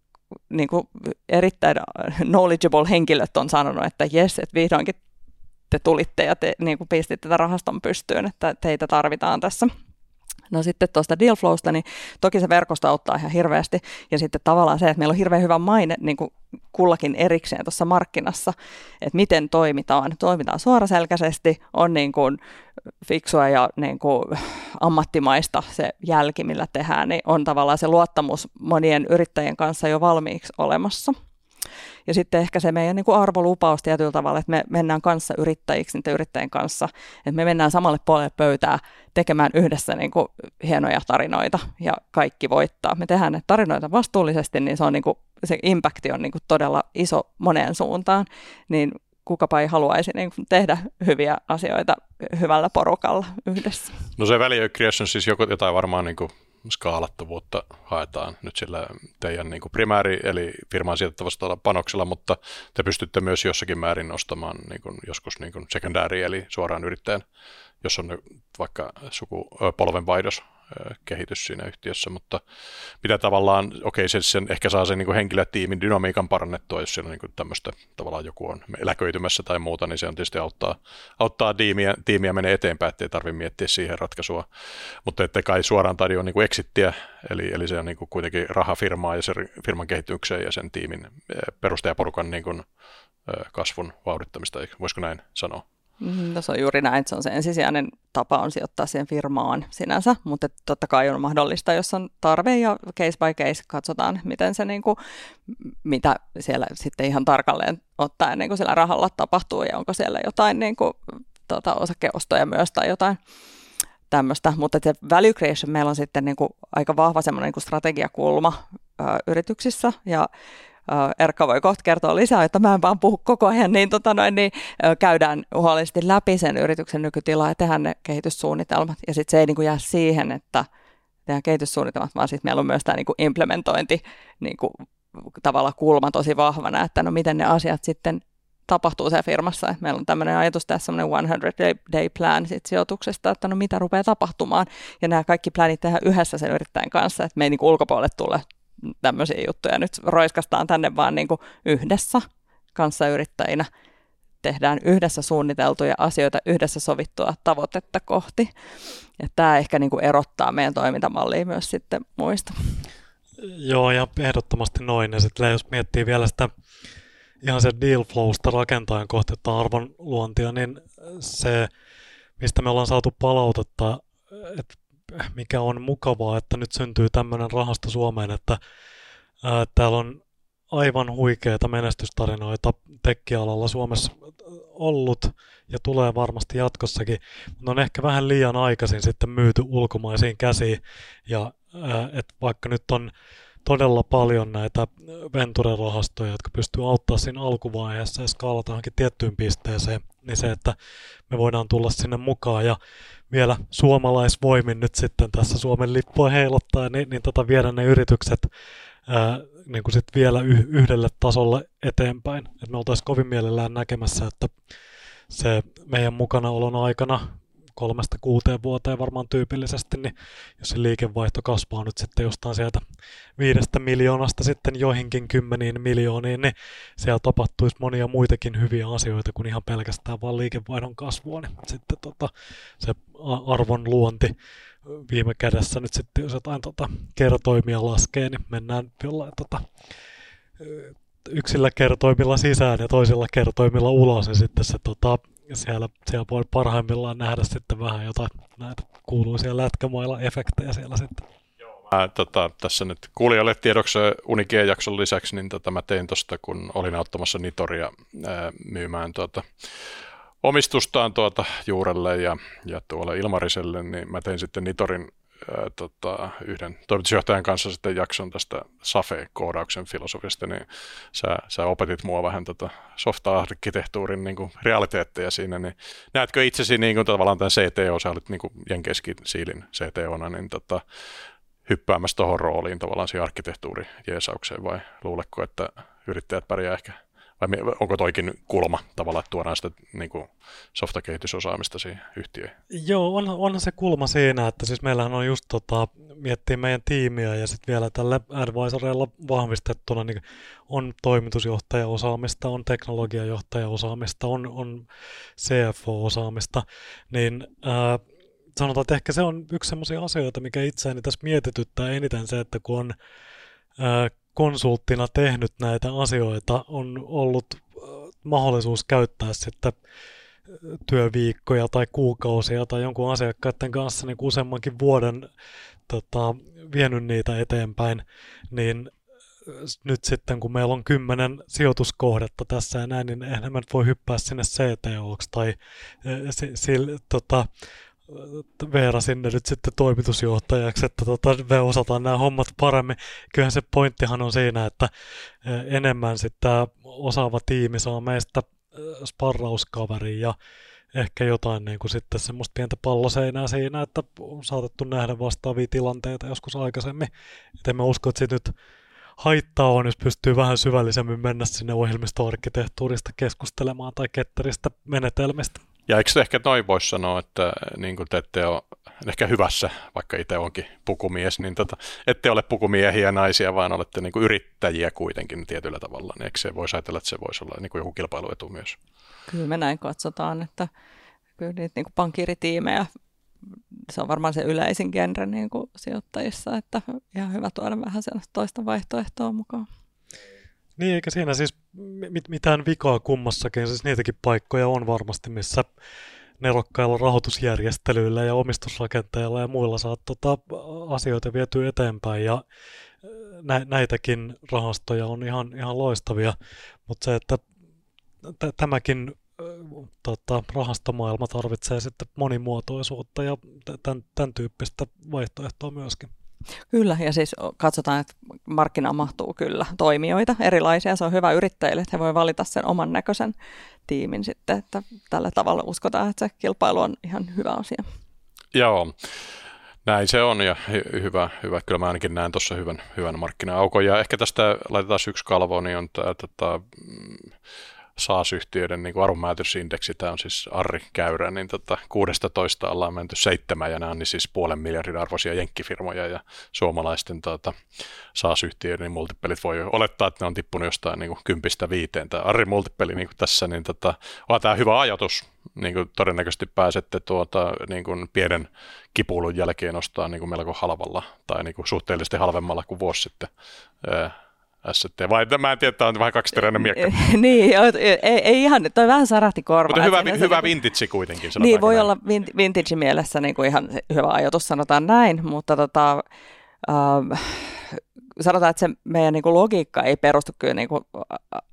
niin kuin erittäin knowledgeable henkilöt on sanonut, että jes, että vihdoinkin te tulitte ja te niin kuin pistitte tätä rahaston pystyyn, että teitä tarvitaan tässä. No sitten tuosta dealflowsta, niin toki se verkosto auttaa ihan hirveästi. Ja sitten tavallaan se, että meillä on hirveän hyvä maine niin kuin kullakin erikseen tuossa markkinassa, että miten toimitaan. Toimitaan suoraselkäisesti, on niin kuin fiksua ja niin kuin ammattimaista se jälki, millä tehdään, niin on tavallaan se luottamus monien yrittäjien kanssa jo valmiiksi olemassa. Ja sitten ehkä se meidän niin kuin arvolupaus tietyllä tavalla, että me mennään kanssa yrittäjiksi niiden yrittäjien kanssa, että me mennään samalle puolelle pöytää tekemään yhdessä niin kuin hienoja tarinoita ja kaikki voittaa. Me tehdään ne tarinoita vastuullisesti, niin se, on niin kuin, se impakti on niin kuin todella iso moneen suuntaan, niin kukapa ei haluaisi niin kuin tehdä hyviä asioita hyvällä porukalla yhdessä. No se value creation siis jotain varmaan niin kuin skaalattavuutta haetaan nyt sillä teidän niin kuin primääri, eli firmaan sijoittavasta panoksella, mutta te pystytte myös jossakin määrin nostamaan niin kuin joskus niin secondary, eli suoraan yrittäjän, jos on vaikka sukupolvenvaihdos kehitys siinä yhtiössä, mutta mitä tavallaan, okei, se sen ehkä saa sen niin henkilötiimin dynamiikan parannettua, jos siellä niin tämmöistä tavallaan joku on eläköitymässä tai muuta, niin se on tietysti auttaa, auttaa tiimiä, tiimiä menee eteenpäin, ettei tarvitse miettiä siihen ratkaisua, mutta ettei kai suoraan tarjoa niin exittiä, eli, eli se on niin kuitenkin raha firmaa ja sen firman kehitykseen ja sen tiimin perustajaporukan niin kuin, kasvun vauhdittamista, voisiko näin sanoa? Mm, se on juuri näin, että se on se ensisijainen tapa on sijoittaa siihen firmaan sinänsä, mutta totta kai on mahdollista, jos on tarve ja case by case katsotaan, miten se niin kuin, mitä siellä sitten ihan tarkalleen ottaen niin kuin sillä rahalla tapahtuu ja onko siellä jotain niin kuin, tota, osakeostoja myös tai jotain tämmöistä, mutta se value creation meillä on sitten niin kuin aika vahva semmoinen niin strategiakulma ö, yrityksissä ja Erkka voi kohta kertoa lisää, että mä en vaan puhu koko ajan, niin, tota noin, niin käydään huolellisesti läpi sen yrityksen nykytilaa ja tehdään ne kehityssuunnitelmat. Ja sitten se ei niin kuin jää siihen, että tehdään kehityssuunnitelmat, vaan sitten meillä on myös tämä niin kuin implementointi niin kuin, tavalla kulma tosi vahvana, että no miten ne asiat sitten tapahtuu siellä firmassa. Meillä on tämmöinen ajatus tässä semmoinen 100 day, day plan sit sijoituksesta, että no mitä rupeaa tapahtumaan. Ja nämä kaikki planit tehdään yhdessä sen yrittäjän kanssa, että me ei niin ulkopuolelle tule tämmöisiä juttuja nyt roiskastaan tänne vaan niin kuin yhdessä kanssayrittäjinä tehdään yhdessä suunniteltuja asioita, yhdessä sovittua tavoitetta kohti. Ja tämä ehkä niin kuin erottaa meidän toimintamallia myös sitten muista. Joo, ja ehdottomasti noin. Ja sitten jos miettii vielä sitä ihan se deal flowsta rakentajan kohtetta arvon luontia, niin se, mistä me ollaan saatu palautetta, että mikä on mukavaa, että nyt syntyy tämmöinen rahasto Suomeen, että ää, täällä on aivan huikeita menestystarinoita tekkialalla Suomessa ollut ja tulee varmasti jatkossakin, mutta on ehkä vähän liian aikaisin sitten myyty ulkomaisiin käsiin ja ää, että vaikka nyt on todella paljon näitä venture-rahastoja, jotka pystyy auttamaan siinä alkuvaiheessa ja skaalata tiettyyn pisteeseen, niin se, että me voidaan tulla sinne mukaan ja vielä suomalaisvoimin nyt sitten tässä Suomen lippua heilottaa, niin, niin tota viedä ne yritykset ää, niin kuin sit vielä y- yhdelle tasolle eteenpäin. Et me oltaisiin kovin mielellään näkemässä, että se meidän mukanaolon aikana kolmesta kuuteen vuoteen varmaan tyypillisesti, niin jos se liikevaihto kasvaa nyt sitten jostain sieltä viidestä miljoonasta sitten joihinkin kymmeniin miljooniin, niin siellä tapahtuisi monia muitakin hyviä asioita kuin ihan pelkästään vaan liikevaihdon kasvua, niin sitten tota, se arvon luonti viime kädessä nyt sitten, jos jotain tota, kertoimia laskee, niin mennään jollain tota, yksillä kertoimilla sisään ja toisilla kertoimilla ulos, ja sitten se tota, siellä, siellä voi parhaimmillaan nähdä sitten vähän jotain näitä kuuluisia lätkämailla efektejä siellä sitten. Mä, tota, tässä nyt kuulijalle tiedoksi Unikien jakson lisäksi, niin tota, mä tein tuosta, kun olin auttamassa Nitoria ää, myymään tuota, omistustaan tuota juurelle ja, ja tuolle Ilmariselle, niin mä tein sitten Nitorin ää, tota, yhden toimitusjohtajan kanssa sitten jakson tästä SAFE-koodauksen filosofiasta, niin sä, sä opetit mua vähän tätä softa-arkkitehtuurin niin kuin realiteetteja siinä, niin näetkö itsesi niin kuin, tavallaan tämän CTO, sä olit niin kuin siilin CTOna, niin tota, hyppäämässä tuohon rooliin tavallaan siihen arkkitehtuuri jeesaukseen vai luuletko, että yrittäjät pärjää ehkä vai onko toikin kulma tavallaan, että tuodaan sitä niin kuin softakehitysosaamista siihen yhtiöön? Joo, on, onhan se kulma siinä, että siis meillähän on just tota, miettiä meidän tiimiä ja sitten vielä tällä advisoreilla vahvistettuna niin on toimitusjohtajaosaamista, on teknologiajohtajaosaamista, on, on CFO-osaamista, niin ää, sanotaan, että ehkä se on yksi sellaisia asioita, mikä itseäni tässä mietityttää eniten se, että kun on ää, konsulttina tehnyt näitä asioita, on ollut mahdollisuus käyttää sitten työviikkoja tai kuukausia tai jonkun asiakkaiden kanssa niin useammankin vuoden tota, vienyt niitä eteenpäin, niin nyt sitten kun meillä on kymmenen sijoituskohdetta tässä ja näin, niin eihän voi hyppää sinne CTOksi tai si, si, tota, Veera sinne nyt sitten toimitusjohtajaksi, että tota, me osataan nämä hommat paremmin. Kyllähän se pointtihan on siinä, että e, enemmän sitten osaava tiimi saa meistä e, sparrauskaveri ja ehkä jotain niin kuin sitten semmoista pientä palloseinää siinä, että on saatettu nähdä vastaavia tilanteita joskus aikaisemmin. Et mä usko, että nyt haittaa on, jos pystyy vähän syvällisemmin mennä sinne ohjelmistoarkkitehtuurista keskustelemaan tai ketteristä menetelmistä. Ja eikö ehkä noin voisi sanoa, että niin kuin te ette ole ehkä hyvässä, vaikka itse onkin pukumies, niin tota, ette ole pukumiehiä naisia, vaan olette niin kuin yrittäjiä kuitenkin tietyllä tavalla. Niin eikö se voisi ajatella, että se voisi olla niin kuin joku kilpailuetu myös? Kyllä me näin katsotaan, että kyllä niitä niin kuin pankiritiimejä, se on varmaan se yleisin genre niin kuin sijoittajissa, että ihan hyvä tuoda vähän sellaista toista vaihtoehtoa mukaan. Niin, eikä siinä siis mit- mitään vikaa kummassakin. Siis niitäkin paikkoja on varmasti, missä nerokkailla rahoitusjärjestelyillä ja omistusrakenteilla ja muilla saa tota, asioita vietyä eteenpäin. Ja nä- näitäkin rahastoja on ihan, ihan loistavia, mutta se, että t- tämäkin tota, rahastomaailma tarvitsee sitten monimuotoisuutta ja tämän, tämän tyyppistä vaihtoehtoa myöskin. Kyllä, ja siis katsotaan, että markkina mahtuu kyllä toimijoita erilaisia. Se on hyvä yrittäjille, että he voi valita sen oman näköisen tiimin sitten, että tällä tavalla uskotaan, että se kilpailu on ihan hyvä asia. Joo, näin se on ja hy- hyvä, hyvä. Kyllä mä ainakin näen tuossa hyvän, hyvän markkina-aukon. Ja ehkä tästä laitetaan yksi kalvo, niin on tämä, tämä SaaS-yhtiöiden niin arvonmääritysindeksi, tämä on siis Arri Käyrä, niin tota, 16 ollaan menty seitsemän, ja nämä on niin siis puolen miljardin arvoisia jenkkifirmoja, ja suomalaisten tota, SaaS-yhtiöiden niin multipelit voi olettaa, että ne on tippunut jostain niin kympistä viiteen. Tämä Arri multipeli niin tässä, niin tota, on tämä hyvä ajatus, niin kuin todennäköisesti pääsette tuota, niin kuin pienen kipuulun jälkeen ostaa niin kuin melko halvalla, tai niin kuin suhteellisesti halvemmalla kuin vuosi sitten ST, vai mä en tiedä, että on vähän kaksiteräinen miekka. niin, ei, ei ihan, toi vähän sarahti korvaa. Mutta hyvä, vi, hyvä vintage kuitenkin, Niin, voi näin. olla vintage mielessä niin kuin ihan hyvä ajatus, sanotaan näin, mutta tota, äh, sanotaan, että se meidän niin kuin logiikka ei perustu kyllä niin kuin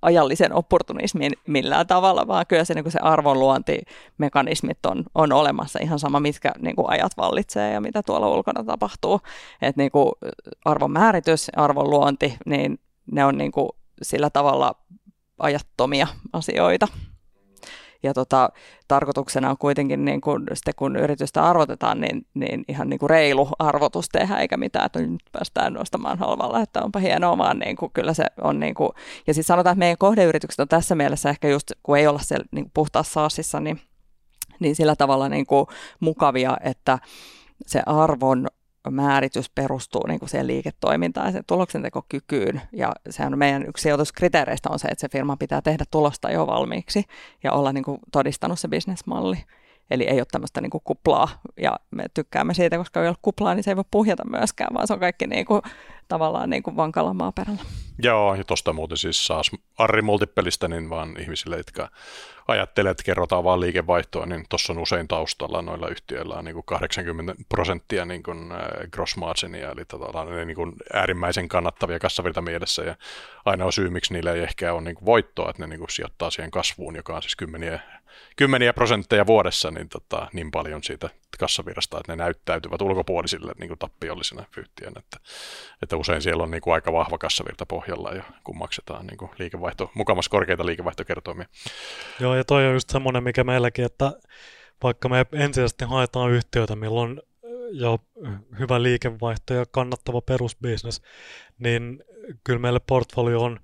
ajallisen opportunismiin millään tavalla, vaan kyllä se, niin kuin se arvonluontimekanismit on, on olemassa ihan sama, mitkä niin kuin ajat vallitsee ja mitä tuolla ulkona tapahtuu. Että niin kuin arvon määritys, arvonluonti, niin ne on niin kuin sillä tavalla ajattomia asioita. Ja tota, tarkoituksena on kuitenkin, niin kun, sitten kun yritystä arvotetaan, niin, niin ihan niin kuin reilu arvotus tehdä, eikä mitään, että nyt päästään nostamaan halvalla, että onpa hienoa, vaan niin kuin, kyllä se on niin kuin, ja sitten sanotaan, että meidän kohdeyritykset on tässä mielessä ehkä just, kun ei olla siellä niin puhtaassa saasissa, niin niin sillä tavalla niin kuin mukavia, että se arvon määritys perustuu niin kuin siihen liiketoimintaan ja sen tuloksentekokykyyn. Ja se on meidän yksi sijoituskriteereistä on se, että se firma pitää tehdä tulosta jo valmiiksi ja olla niin kuin todistanut se bisnesmalli. Eli ei ole tämmöistä niin kuin kuplaa, ja me tykkäämme siitä, koska ei ole kuplaa, niin se ei voi puhjata myöskään, vaan se on kaikki niin kuin, tavallaan niin kuin vankalla maaperällä. Joo, ja tuosta muuten siis saa Arri Multipelistä, niin vaan ihmisille, jotka ajattelee, että kerrotaan vaan liikevaihtoa, niin tuossa on usein taustalla noilla yhtiöillä on niin kuin 80 prosenttia niin kuin gross marginia, eli tota, niin kuin äärimmäisen kannattavia kassavirta mielessä, ja ainoa syy, miksi niillä ei ehkä ole niin kuin voittoa, että ne niin kuin sijoittaa siihen kasvuun, joka on siis kymmeniä kymmeniä prosentteja vuodessa niin, tota, niin paljon siitä kassavirrasta, että ne näyttäytyvät ulkopuolisille niin kuin tappiollisena yhtiönä. Että, että usein siellä on niin kuin aika vahva kassavirta pohjalla ja kun maksetaan niin kuin liikevaihto, mukamassa korkeita liikevaihtokertoimia. Joo, ja toi on just semmoinen, mikä meilläkin, että vaikka me ensisijaisesti haetaan yhtiöitä, milloin jo hyvä liikevaihto ja kannattava perusbisnes, niin kyllä meille portfolio on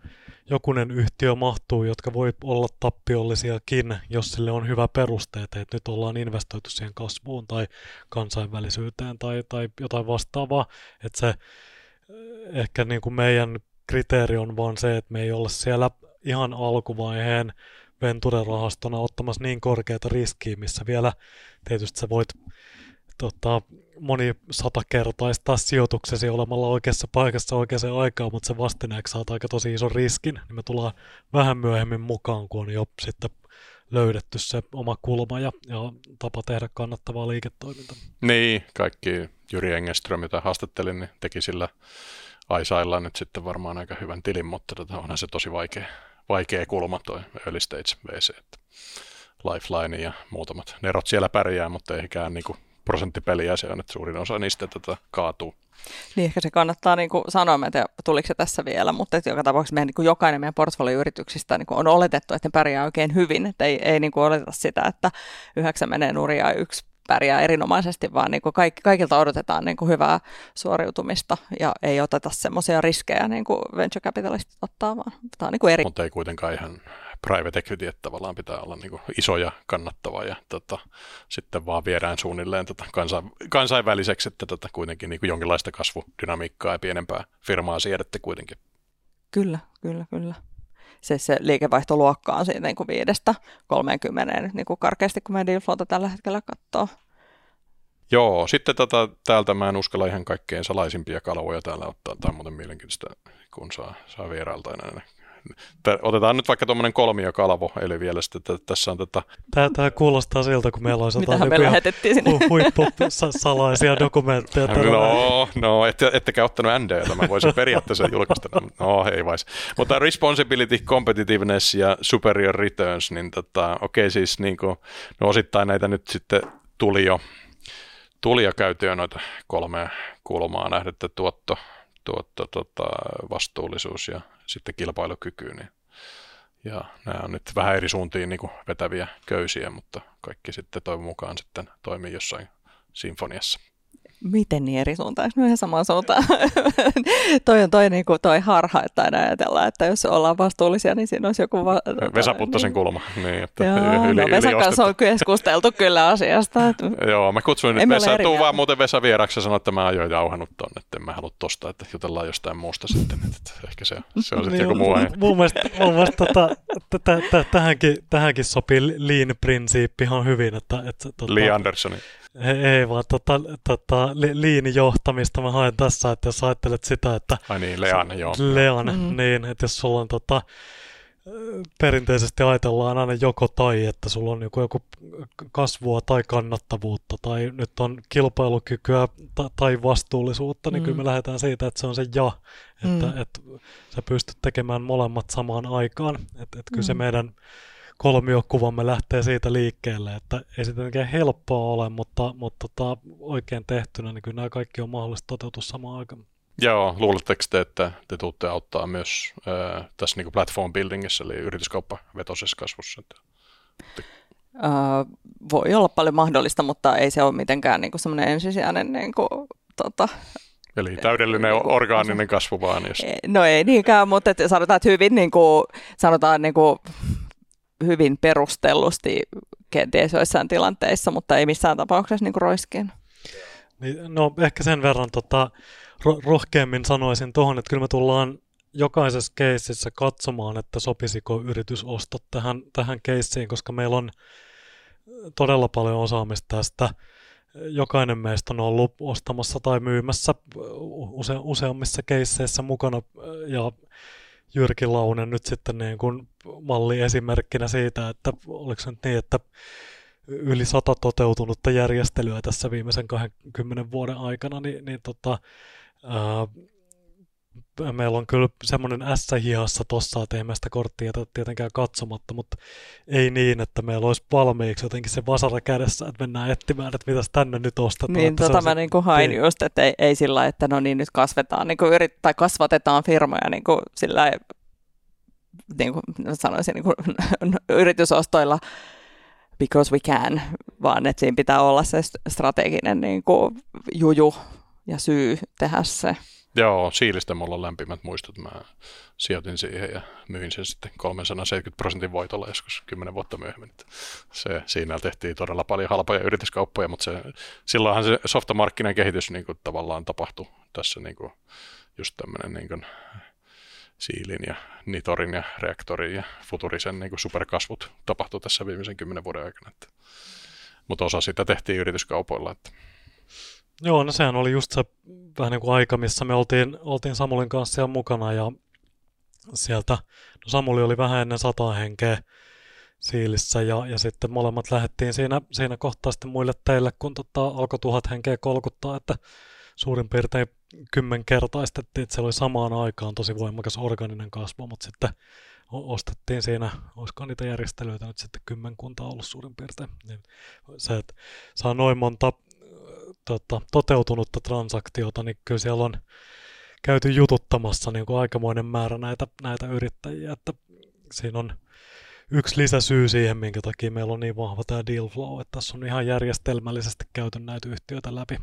jokunen yhtiö mahtuu, jotka voi olla tappiollisiakin, jos sille on hyvä peruste, että nyt ollaan investoitu siihen kasvuun tai kansainvälisyyteen tai, tai jotain vastaavaa. Että se eh, ehkä niin kuin meidän kriteeri on vaan se, että me ei olla siellä ihan alkuvaiheen venture-rahastona ottamassa niin korkeita riskiä, missä vielä tietysti sä voit tota, moni satakertaistaa sijoituksesi olemalla oikeassa paikassa oikeaan aikaan, mutta se vastineeksi saat aika tosi ison riskin, niin me tullaan vähän myöhemmin mukaan, kun on jo sitten löydetty se oma kulma ja, ja tapa tehdä kannattavaa liiketoimintaa. Niin, kaikki Jyri Engeström, mitä haastattelin, niin teki sillä Aisailla nyt sitten varmaan aika hyvän tilin, mutta tota, onhan se tosi vaikea, vaikea kulma toi early stage VC, että Lifeline ja muutamat nerot siellä pärjää, mutta ei ikään niin kuin prosenttipeliä se on, että suurin osa niistä tätä kaatuu. Niin ehkä se kannattaa niin kuin sanoa, että tuliko se tässä vielä, mutta että joka tapauksessa meidän, niin kuin jokainen meidän portfolioyrityksistä niin kuin on oletettu, että ne pärjää oikein hyvin, että ei, ei niin kuin oleteta sitä, että yhdeksän menee nurin ja yksi pärjää erinomaisesti, vaan niin kuin kaikki, kaikilta odotetaan niin kuin hyvää suoriutumista ja ei oteta semmoisia riskejä niin kuin venture capitalistit ottaa, vaan tämä on niin kuin eri. Mutta ei kuitenkaan ihan private equity, että tavallaan pitää olla niin kuin iso ja kannattava ja tota, sitten vaan viedään suunnilleen tota kansain, kansainväliseksi, että tota, kuitenkin niin kuin jonkinlaista kasvudynamiikkaa ja pienempää firmaa siedätte kuitenkin. Kyllä, kyllä, kyllä. Se, se liikevaihtoluokka on siitä niin kuin viidestä 30 niin kuin karkeasti, kun meidän tällä hetkellä katsoo. Joo, sitten tota, täältä mä en uskalla ihan kaikkein salaisimpia kalvoja täällä ottaa. Tämä on muuten mielenkiintoista, kun saa, saa vierailta enää otetaan nyt vaikka tuommoinen kolmiokalvo, eli vielä sitten että tässä on tätä... Tämä, tämä kuulostaa siltä, kun meillä olisi jotain me lähetettiin sinne. Hu, huippusalaisia dokumentteja. No, no ette, ettekä ottanut NDtä, mä voisin periaatteessa julkaista. No, ei vais. Mutta responsibility, competitiveness ja superior returns, niin tota, okei okay, siis niin kuin, no osittain näitä nyt sitten tuli jo, tuli jo käyty jo noita kolmea kulmaa nähdettä tuotto, tuotto tota, vastuullisuus ja sitten kilpailukykyyn. Niin, ja nämä on nyt vähän eri suuntiin niin kuin vetäviä köysiä, mutta kaikki sitten toivon mukaan sitten toimii jossain sinfoniassa miten niin eri suuntaan, eikö ihan samaan suuntaan? toi on toi, niin kuin, toi harha, että aina ajatellaan, että jos ollaan vastuullisia, niin siinä olisi joku... Va- tuota, Vesa Puttasen niin. kulma. Niin, että Joo, yli, no Vesan kanssa on keskusteltu kyllä asiasta. Että... Joo, mä kutsuin nyt Vesa, tuu vaan muuten Vesa vieraksi ja sanoin, että mä oon jauhannut tonne, että en mä halua tosta, että jutellaan jostain muusta sitten, että ehkä se, se on sitten niin, joku muu. Mun mielestä, mun mielestä tota, tähänkin, tähänkin sopii lean-prinsiippi ihan hyvin. Että, että, tota, Lee Andersoni. Ei, ei vaan tota, tota, li, johtamista mä haen tässä, että jos ajattelet sitä, että... Ai niin, Lean, joo. Lean, mm. niin, että jos sulla on tota, perinteisesti ajatellaan aina joko tai, että sulla on joku, joku kasvua tai kannattavuutta, tai nyt on kilpailukykyä ta- tai vastuullisuutta, niin mm. kyllä me lähdetään siitä, että se on se ja, että, mm. että sä pystyt tekemään molemmat samaan aikaan. Että, että kyllä mm. se meidän kolmiokuvamme lähtee siitä liikkeelle, että ei se tietenkään helppoa ole, mutta, mutta tota, oikein tehtynä, niin kyllä nämä kaikki on mahdollista toteutua samaan aikaan. Joo, luuletteko te, että te tuutte auttaa myös äh, tässä niin platform buildingissa, eli yrityskauppavetoisessa kasvussa? Uh, voi olla paljon mahdollista, mutta ei se ole mitenkään niin kuin semmoinen ensisijainen niin kuin, tota, Eli täydellinen niin orgaaninen kasvu vaan. Jos... No ei niinkään, mutta että sanotaan, että hyvin niin kuin, sanotaan niin kuin, hyvin perustellusti kenties joissain tilanteissa, mutta ei missään tapauksessa niin roiskeen. Niin, no ehkä sen verran tota, ro- rohkeammin sanoisin tuohon, että kyllä me tullaan jokaisessa keississä katsomaan, että sopisiko yritysostot tähän, tähän keissiin, koska meillä on todella paljon osaamista tästä. Jokainen meistä on ollut ostamassa tai myymässä use, useammissa keisseissä mukana ja Jyrki Launen nyt sitten niin kuin malli esimerkkinä siitä, että oliko se nyt niin, että yli sata toteutunutta järjestelyä tässä viimeisen 20 vuoden aikana, niin, niin tota, ää, meillä on kyllä semmoinen S-hihassa tossa, että ei me sitä korttia tietenkään katsomatta, mutta ei niin, että meillä olisi valmiiksi jotenkin se vasara kädessä, että mennään etsimään, että mitäs tänne nyt ostetaan. Niin, että tota mä niin kuin hain just, että ei, ei sillä että no niin, nyt kasvetaan, niin kuin yrit, tai kasvatetaan firmoja niin kuin sillä niin kuin sanoisin, niin kuin yritysostoilla because we can, vaan että siinä pitää olla se strateginen niin kuin juju ja syy tehdä se. Joo, Siilistä mulla on lämpimät muistot. Mä sijoitin siihen ja myin sen sitten 370 prosentin voitolla joskus 10 vuotta myöhemmin. Se, siinä tehtiin todella paljon halpoja yrityskauppoja, mutta se, silloinhan se softamarkkinan kehitys niin kuin, tavallaan tapahtui tässä niin kuin, just tämmöinen niin kuin, Siilin ja Nitorin ja Reaktorin ja Futurisen niin kuin superkasvut tapahtui tässä viimeisen kymmenen vuoden aikana. Mutta osa sitä tehtiin yrityskaupoilla. Että. Joo, no sehän oli just se vähän niin kuin aika, missä me oltiin, oltiin Samulin kanssa siellä mukana ja sieltä, no Samuli oli vähän ennen sata henkeä Siilissä ja, ja sitten molemmat lähdettiin siinä, siinä kohtaa sitten muille teille, kun tota, alkoi tuhat henkeä kolkuttaa, että suurin piirtein kymmenkertaistettiin, että se oli samaan aikaan tosi voimakas organinen kasvu, mutta sitten ostettiin siinä, olisiko niitä järjestelyitä nyt sitten kymmenkunta ollut suurin piirtein. Niin se, että saa noin monta tota, toteutunutta transaktiota, niin kyllä siellä on käyty jututtamassa niin kuin aikamoinen määrä näitä, näitä yrittäjiä, että siinä on yksi lisäsyy siihen, minkä takia meillä on niin vahva tämä deal flow, että tässä on ihan järjestelmällisesti käyty näitä yhtiöitä läpi.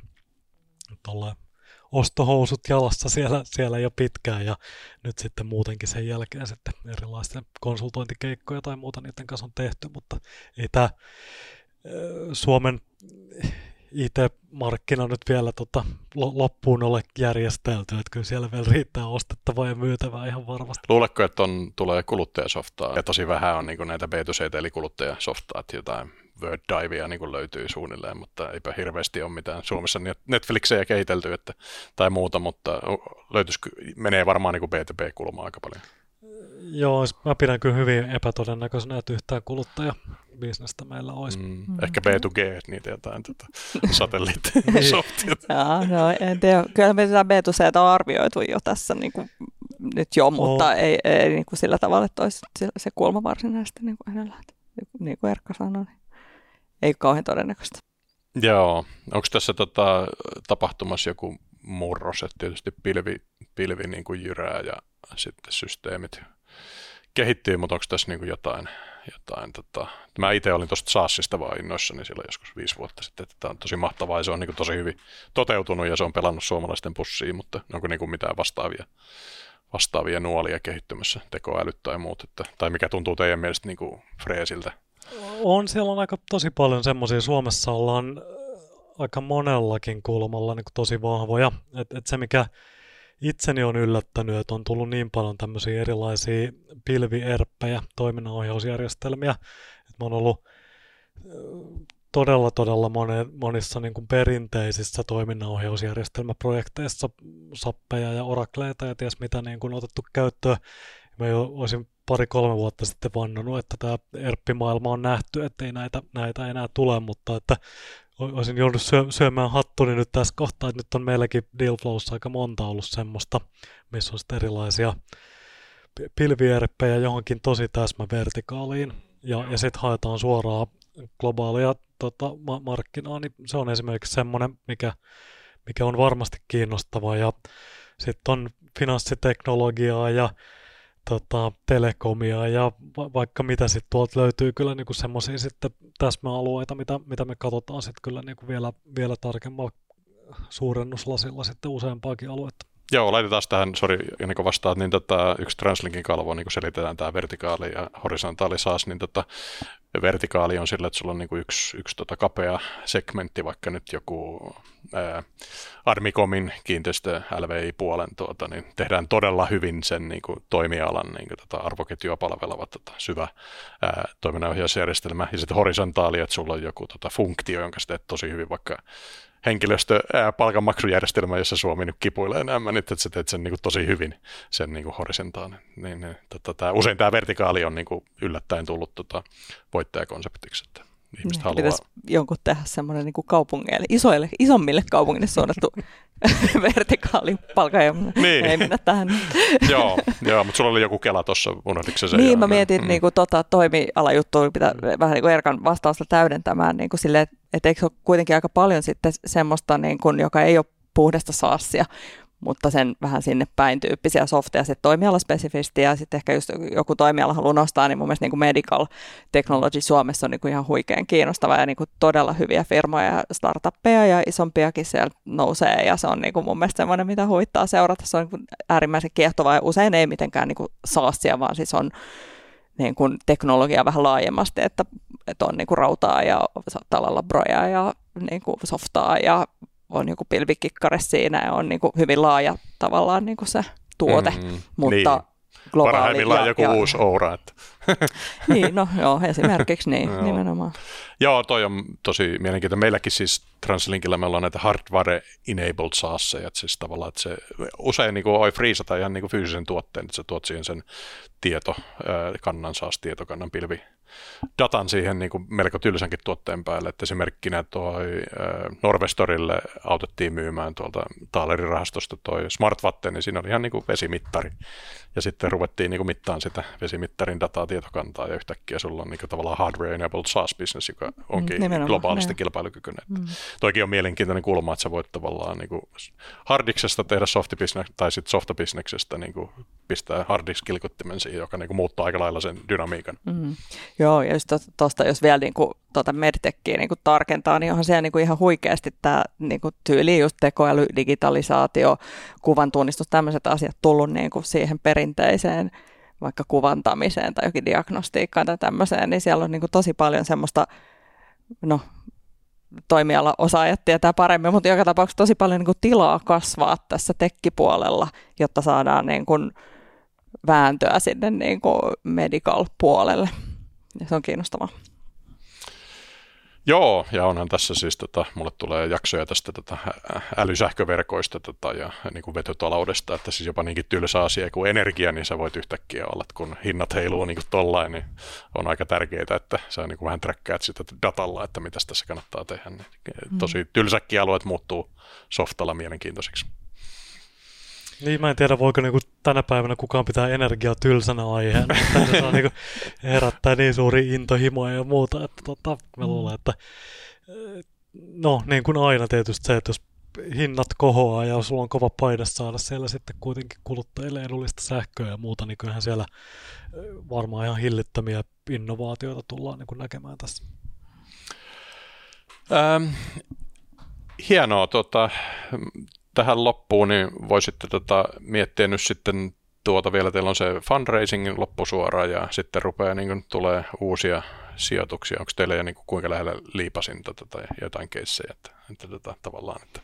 Tuolla ostohousut jalassa siellä, siellä jo pitkään ja nyt sitten muutenkin sen jälkeen sitten erilaisten konsultointikeikkoja tai muuta niiden kanssa on tehty, mutta ei tämä Suomen IT-markkina nyt vielä tota, loppuun ole järjestelty, että kyllä siellä vielä riittää ostettavaa ja myytävää ihan varmasti. Luuletko, että on, tulee kuluttajasoftaa ja tosi vähän on niin näitä B2C eli kuluttajasoftaa, että jotain Word Divea niin löytyy suunnilleen, mutta eipä hirveästi ole mitään Suomessa Netflixejä kehitelty että, tai muuta, mutta löytyisikö, menee varmaan niin B2B-kulmaa aika paljon. Joo, mä pidän kyllä hyvin epätodennäköisenä, että yhtään kuluttajabisnestä meillä olisi. Mm, mm. Ehkä B2G, niitä jotain tota, satelliittisoftia. Joo, no en tiedä. Kyllä me sitä B2C on arvioitu jo tässä niin kuin, nyt jo, mutta oh. ei, ei niin kuin sillä tavalla, että olisi se kulma varsinaisesti niin kuin enää Niin kuin Erkka sanoi, niin ei kauhean todennäköistä. Joo, onko tässä tota, tapahtumassa joku murros, että tietysti pilvi, pilvi niin kuin jyrää ja sitten systeemit kehittyy, mutta onko tässä niin kuin jotain, jotain tota... mä itse olin tuosta SaaSista vaan innoissani silloin joskus viisi vuotta sitten, että tämä on tosi mahtavaa ja se on niin kuin tosi hyvin toteutunut ja se on pelannut suomalaisten pussiin, mutta onko niin kuin mitään vastaavia, vastaavia nuolia kehittymässä, tekoälyt tai muut, että, tai mikä tuntuu teidän mielestä niin kuin freesiltä? On, siellä on aika tosi paljon semmoisia, Suomessa ollaan aika monellakin kulmalla niin tosi vahvoja, että et se mikä itseni on yllättänyt, että on tullut niin paljon tämmöisiä erilaisia pilvierppejä, toiminnanohjausjärjestelmiä, että mä oon ollut todella, todella monissa niin kuin perinteisissä toiminnanohjausjärjestelmäprojekteissa sappeja ja orakleita ja ties mitä niin kuin otettu käyttöön. Mä jo olisin pari-kolme vuotta sitten vannonut, että tämä ERP-maailma on nähty, että ei näitä, näitä enää tule, mutta että olisin joudut syö, syömään hattuni nyt tässä kohtaa, että nyt on meilläkin Dealflowssa aika monta ollut semmoista, missä on sitten erilaisia pilvierppejä johonkin tosi täsmävertikaaliin, ja, ja sitten haetaan suoraan globaalia tota, ma- markkinaa, niin se on esimerkiksi semmoinen, mikä, mikä on varmasti kiinnostava, ja sitten on finanssiteknologiaa ja tota, telekomia ja va- vaikka mitä sitten tuolta löytyy kyllä niinku semmoisia sitten täsmäalueita, mitä, mitä me katsotaan sitten kyllä niinku vielä, vielä tarkemmalla suurennuslasilla sitten useampaakin aluetta. Joo, laitetaan tähän, sori niin kuin vastaat, niin tota, yksi Translinkin kalvo, niin kuin selitetään tämä vertikaali ja horisontaali saas, niin tota, vertikaali on sillä, että sulla on niin kuin yksi, yksi tota kapea segmentti, vaikka nyt joku ää, Armicomin kiinteistö LVI-puolen, tuota, niin tehdään todella hyvin sen niin kuin toimialan niin kuin, tota, arvoketjua palveleva tota, syvä ää, toiminnanohjausjärjestelmä, ja sitten horisontaali, että sulla on joku tota, funktio, jonka sä teet tosi hyvin, vaikka henkilöstö palkanmaksujärjestelmä, jossa Suomi nyt kipuilee enemmän, niin että sä teet sen niin tosi hyvin, sen niin kuin horisontaalinen. Niin, niin, tota, tää, usein tämä vertikaali on niin yllättäen tullut tota, voittajakonseptiksi, että ihmiset niin, haluaa... Pitäisi jonkun tehdä semmoinen niin kaupungeille, isoille, isommille kaupungille suunnattu vertikaali palkan, niin. ei mennä tähän. joo, joo, mutta sulla oli joku kela tuossa, unohditko se? Niin, mä mietin mm. niin kuin, tota, toimialajuttua, pitää mm. vähän niin kuin Erkan vastausta täydentämään niin kuin sille, että, että eikö ole kuitenkin aika paljon sitten semmoista, niin kuin, joka ei ole puhdasta saassia, mutta sen vähän sinne päin tyyppisiä softeja sitten toimialaspesifisti ja sitten ehkä just joku toimiala haluaa nostaa, niin mun mielestä niin kuin medical technology Suomessa on niin kuin ihan huikean kiinnostava ja niin kuin todella hyviä firmoja ja startuppeja ja isompiakin siellä nousee ja se on niin kuin mun mielestä semmoinen, mitä huittaa seurata. Se on niin kuin äärimmäisen kiehtovaa ja usein ei mitenkään niin kuin saassia, vaan siis on niin kuin teknologia vähän laajemmasti, että, että on niin kuin rautaa ja saattaa olla labroja ja niin kuin softaa ja on joku pilvikikkare siinä ja on niin kuin hyvin laaja tavallaan niin kuin se tuote, mm, mutta niin. globaali. Parhaimmillaan ja, joku ja, uusi Oura. Että. niin, no joo, esimerkiksi niin, joo. nimenomaan. Joo, toi on tosi mielenkiintoinen. Meilläkin siis Translinkillä me ollaan näitä hardware enabled saasseja, että siis tavallaan, että se usein niin kuin, voi friisata ihan niin kuin fyysisen tuotteen, että sä tuot siihen sen tieto, kannan saas tietokannan pilvi datan siihen niin kuin melko tylsänkin tuotteen päälle, että esimerkkinä toi Norvestorille autettiin myymään tuolta Taalerin-rahastosta toi SmartVatte, niin siinä oli ihan niin kuin vesimittari, ja sitten ruvettiin niin kuin mittaan sitä vesimittarin dataa tietokantaa, ja yhtäkkiä sulla on niin kuin tavallaan hardware-enabled SaaS-business, joka onkin Nimenomaan, globaalisti ne. kilpailukykyinen. Mm. Toikin on mielenkiintoinen kulma, että sä voit tavallaan niin kuin hardiksesta tehdä softibisnes, tai sitten softabisneksestä niin kuin pistää hardix kilkuttimen siihen, joka niin kuin muuttaa aika lailla sen dynamiikan. Mm. Joo, ja just tuosta, jos vielä niin kuin, tuota Medtekkiä niin kuin tarkentaa, niin onhan siellä niin kuin ihan huikeasti tämä niin kuin tyyli, just tekoäly, digitalisaatio, kuvan tunnistus, tämmöiset asiat tullut niin kuin siihen perinteiseen vaikka kuvantamiseen tai jokin diagnostiikkaan tai tämmöiseen, niin siellä on niin kuin tosi paljon semmoista, no toimiala osaajat tietää paremmin, mutta joka tapauksessa tosi paljon niin kuin tilaa kasvaa tässä tekkipuolella, jotta saadaan niin kuin vääntöä sinne niin kuin medical puolelle. Ja se on kiinnostavaa. Joo, ja onhan tässä siis, tota, mulle tulee jaksoja tästä tota, älysähköverkoista tota, ja niin kuin vetotaloudesta, että siis jopa niinkin tylsä asia kuin energia, niin sä voit yhtäkkiä olla, että kun hinnat heiluu niin kuin tollain, niin on aika tärkeää, että sä niin kuin vähän träkkäät sitä datalla, että mitä tässä kannattaa tehdä. Niin, mm. Tosi tylsäkkiä alueet muuttuu softalla mielenkiintoisiksi. Niin, mä en tiedä, voiko niinku tänä päivänä kukaan pitää energiaa tylsänä aiheena. se on niinku herättää niin suuri intohimoja ja muuta, että tota, mä mm. luulen, että no niin kuin aina tietysti se, että jos hinnat kohoaa ja sulla on kova paine saada siellä sitten kuitenkin kuluttajille edullista sähköä ja muuta, niin kyllähän siellä varmaan ihan hillittömiä innovaatioita tullaan niin kuin näkemään tässä. Ähm, hienoa. Tota, tähän loppuun, niin voisitte tota, miettiä nyt sitten tuota vielä, teillä on se fundraisingin loppusuora ja sitten rupeaa niin kuin, tulee uusia sijoituksia. Onko teillä niin kuin, kuinka lähellä liipasinta tai jotain keissejä, että, että tota, tavallaan, että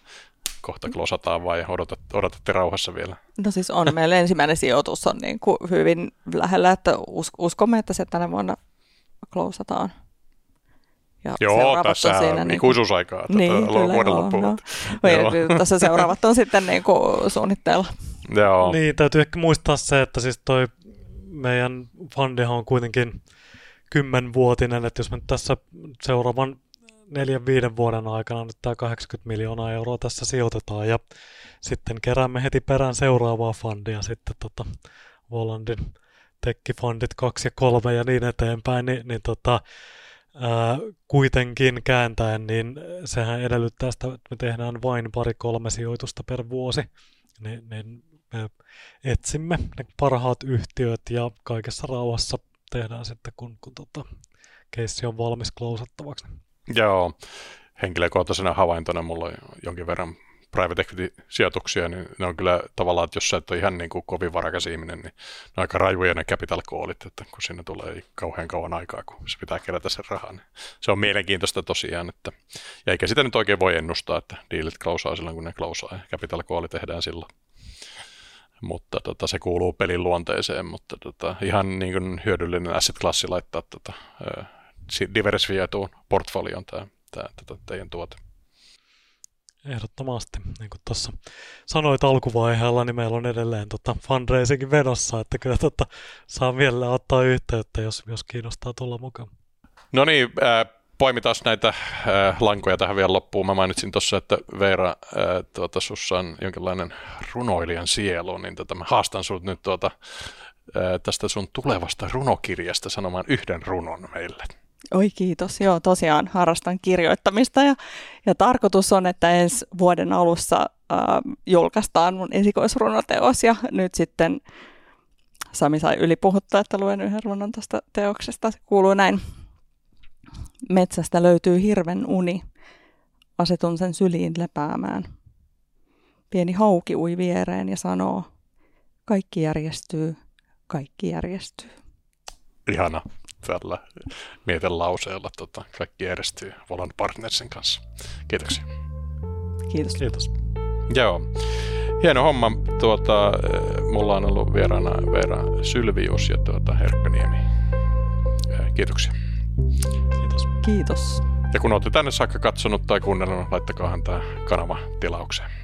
kohta klosataan vai odotatte, odotatte rauhassa vielä? No siis on. Meillä ensimmäinen sijoitus on niin kuin hyvin lähellä, että uskomme, että se tänä vuonna klosataan. Ja joo, tässä on siinä niin ikuisuusaikaa niin, kyllä, vuoden loppuun. No. Tässä seuraavat on sitten niin kuin suunnitteilla. Joo. Niin, täytyy ehkä muistaa se, että siis toi meidän fundihan on kuitenkin kymmenvuotinen, että jos me tässä seuraavan neljän viiden vuoden aikana nyt tämä 80 miljoonaa euroa tässä sijoitetaan ja sitten keräämme heti perään seuraavaa fundia sitten tota Volandin tekkifundit 2 ja 3 ja niin eteenpäin, niin, niin tota, ää, kuitenkin kääntäen, niin sehän edellyttää sitä, että me tehdään vain pari-kolme sijoitusta per vuosi. Niin, niin me etsimme ne parhaat yhtiöt ja kaikessa rauhassa tehdään sitten, kun, kun tota, keissi on valmis klousattavaksi. Joo, henkilökohtaisena havaintona mulla on jonkin verran private equity-sijoituksia, niin ne on kyllä tavallaan, että jos sä et ole ihan niin kuin kovin varakas ihminen, niin ne on aika rajuja ne capital callit, että kun sinne tulee kauhean kauan aikaa, kun se pitää kerätä sen rahan. Niin se on mielenkiintoista tosiaan, että, ja eikä sitä nyt oikein voi ennustaa, että dealit closeaa silloin, kun ne closeaa, ja capital call tehdään silloin mutta tota, se kuuluu pelin luonteeseen, mutta tota, ihan niin kuin hyödyllinen asset-klassi laittaa tota, diversifioituun portfolioon tämä, tämä, tämä teidän tuote. Ehdottomasti. Niin kuin tuossa sanoit alkuvaiheella, niin meillä on edelleen tota fundraisingin vedossa, että kyllä tota, saa mielellä ottaa yhteyttä, jos, jos kiinnostaa tulla mukaan. No niin, äh, poimitaan näitä äh, lankoja tähän vielä loppuun. Mä mainitsin tuossa, että Veera, äh, tuota, sussa on jonkinlainen runoilijan sielu, niin tota, mä haastan sinut nyt tuota, äh, tästä sun tulevasta runokirjasta sanomaan yhden runon meille. Oi kiitos, joo tosiaan harrastan kirjoittamista ja, ja tarkoitus on, että ensi vuoden alussa äh, julkaistaan mun esikoisrunoteos ja nyt sitten Sami sai ylipuhuttaa, että luen yhden runon tästä teoksesta. Se kuuluu näin. Metsästä löytyy hirven uni. Asetun sen syliin lepäämään. Pieni hauki ui viereen ja sanoo, kaikki järjestyy, kaikki järjestyy. Ihana tällä mietelauseella tota, kaikki järjestyy Volan Partnersin kanssa. Kiitoksia. Kiitos. Kiitos. Joo. Hieno homma. Tuota, mulla on ollut vieraana Veera Sylvius ja tuota, Herkka Niemi. Kiitoksia. Kiitos. Kiitos. Ja kun olette tänne saakka katsonut tai kuunnellut, laittakaahan tämä kanava tilaukseen.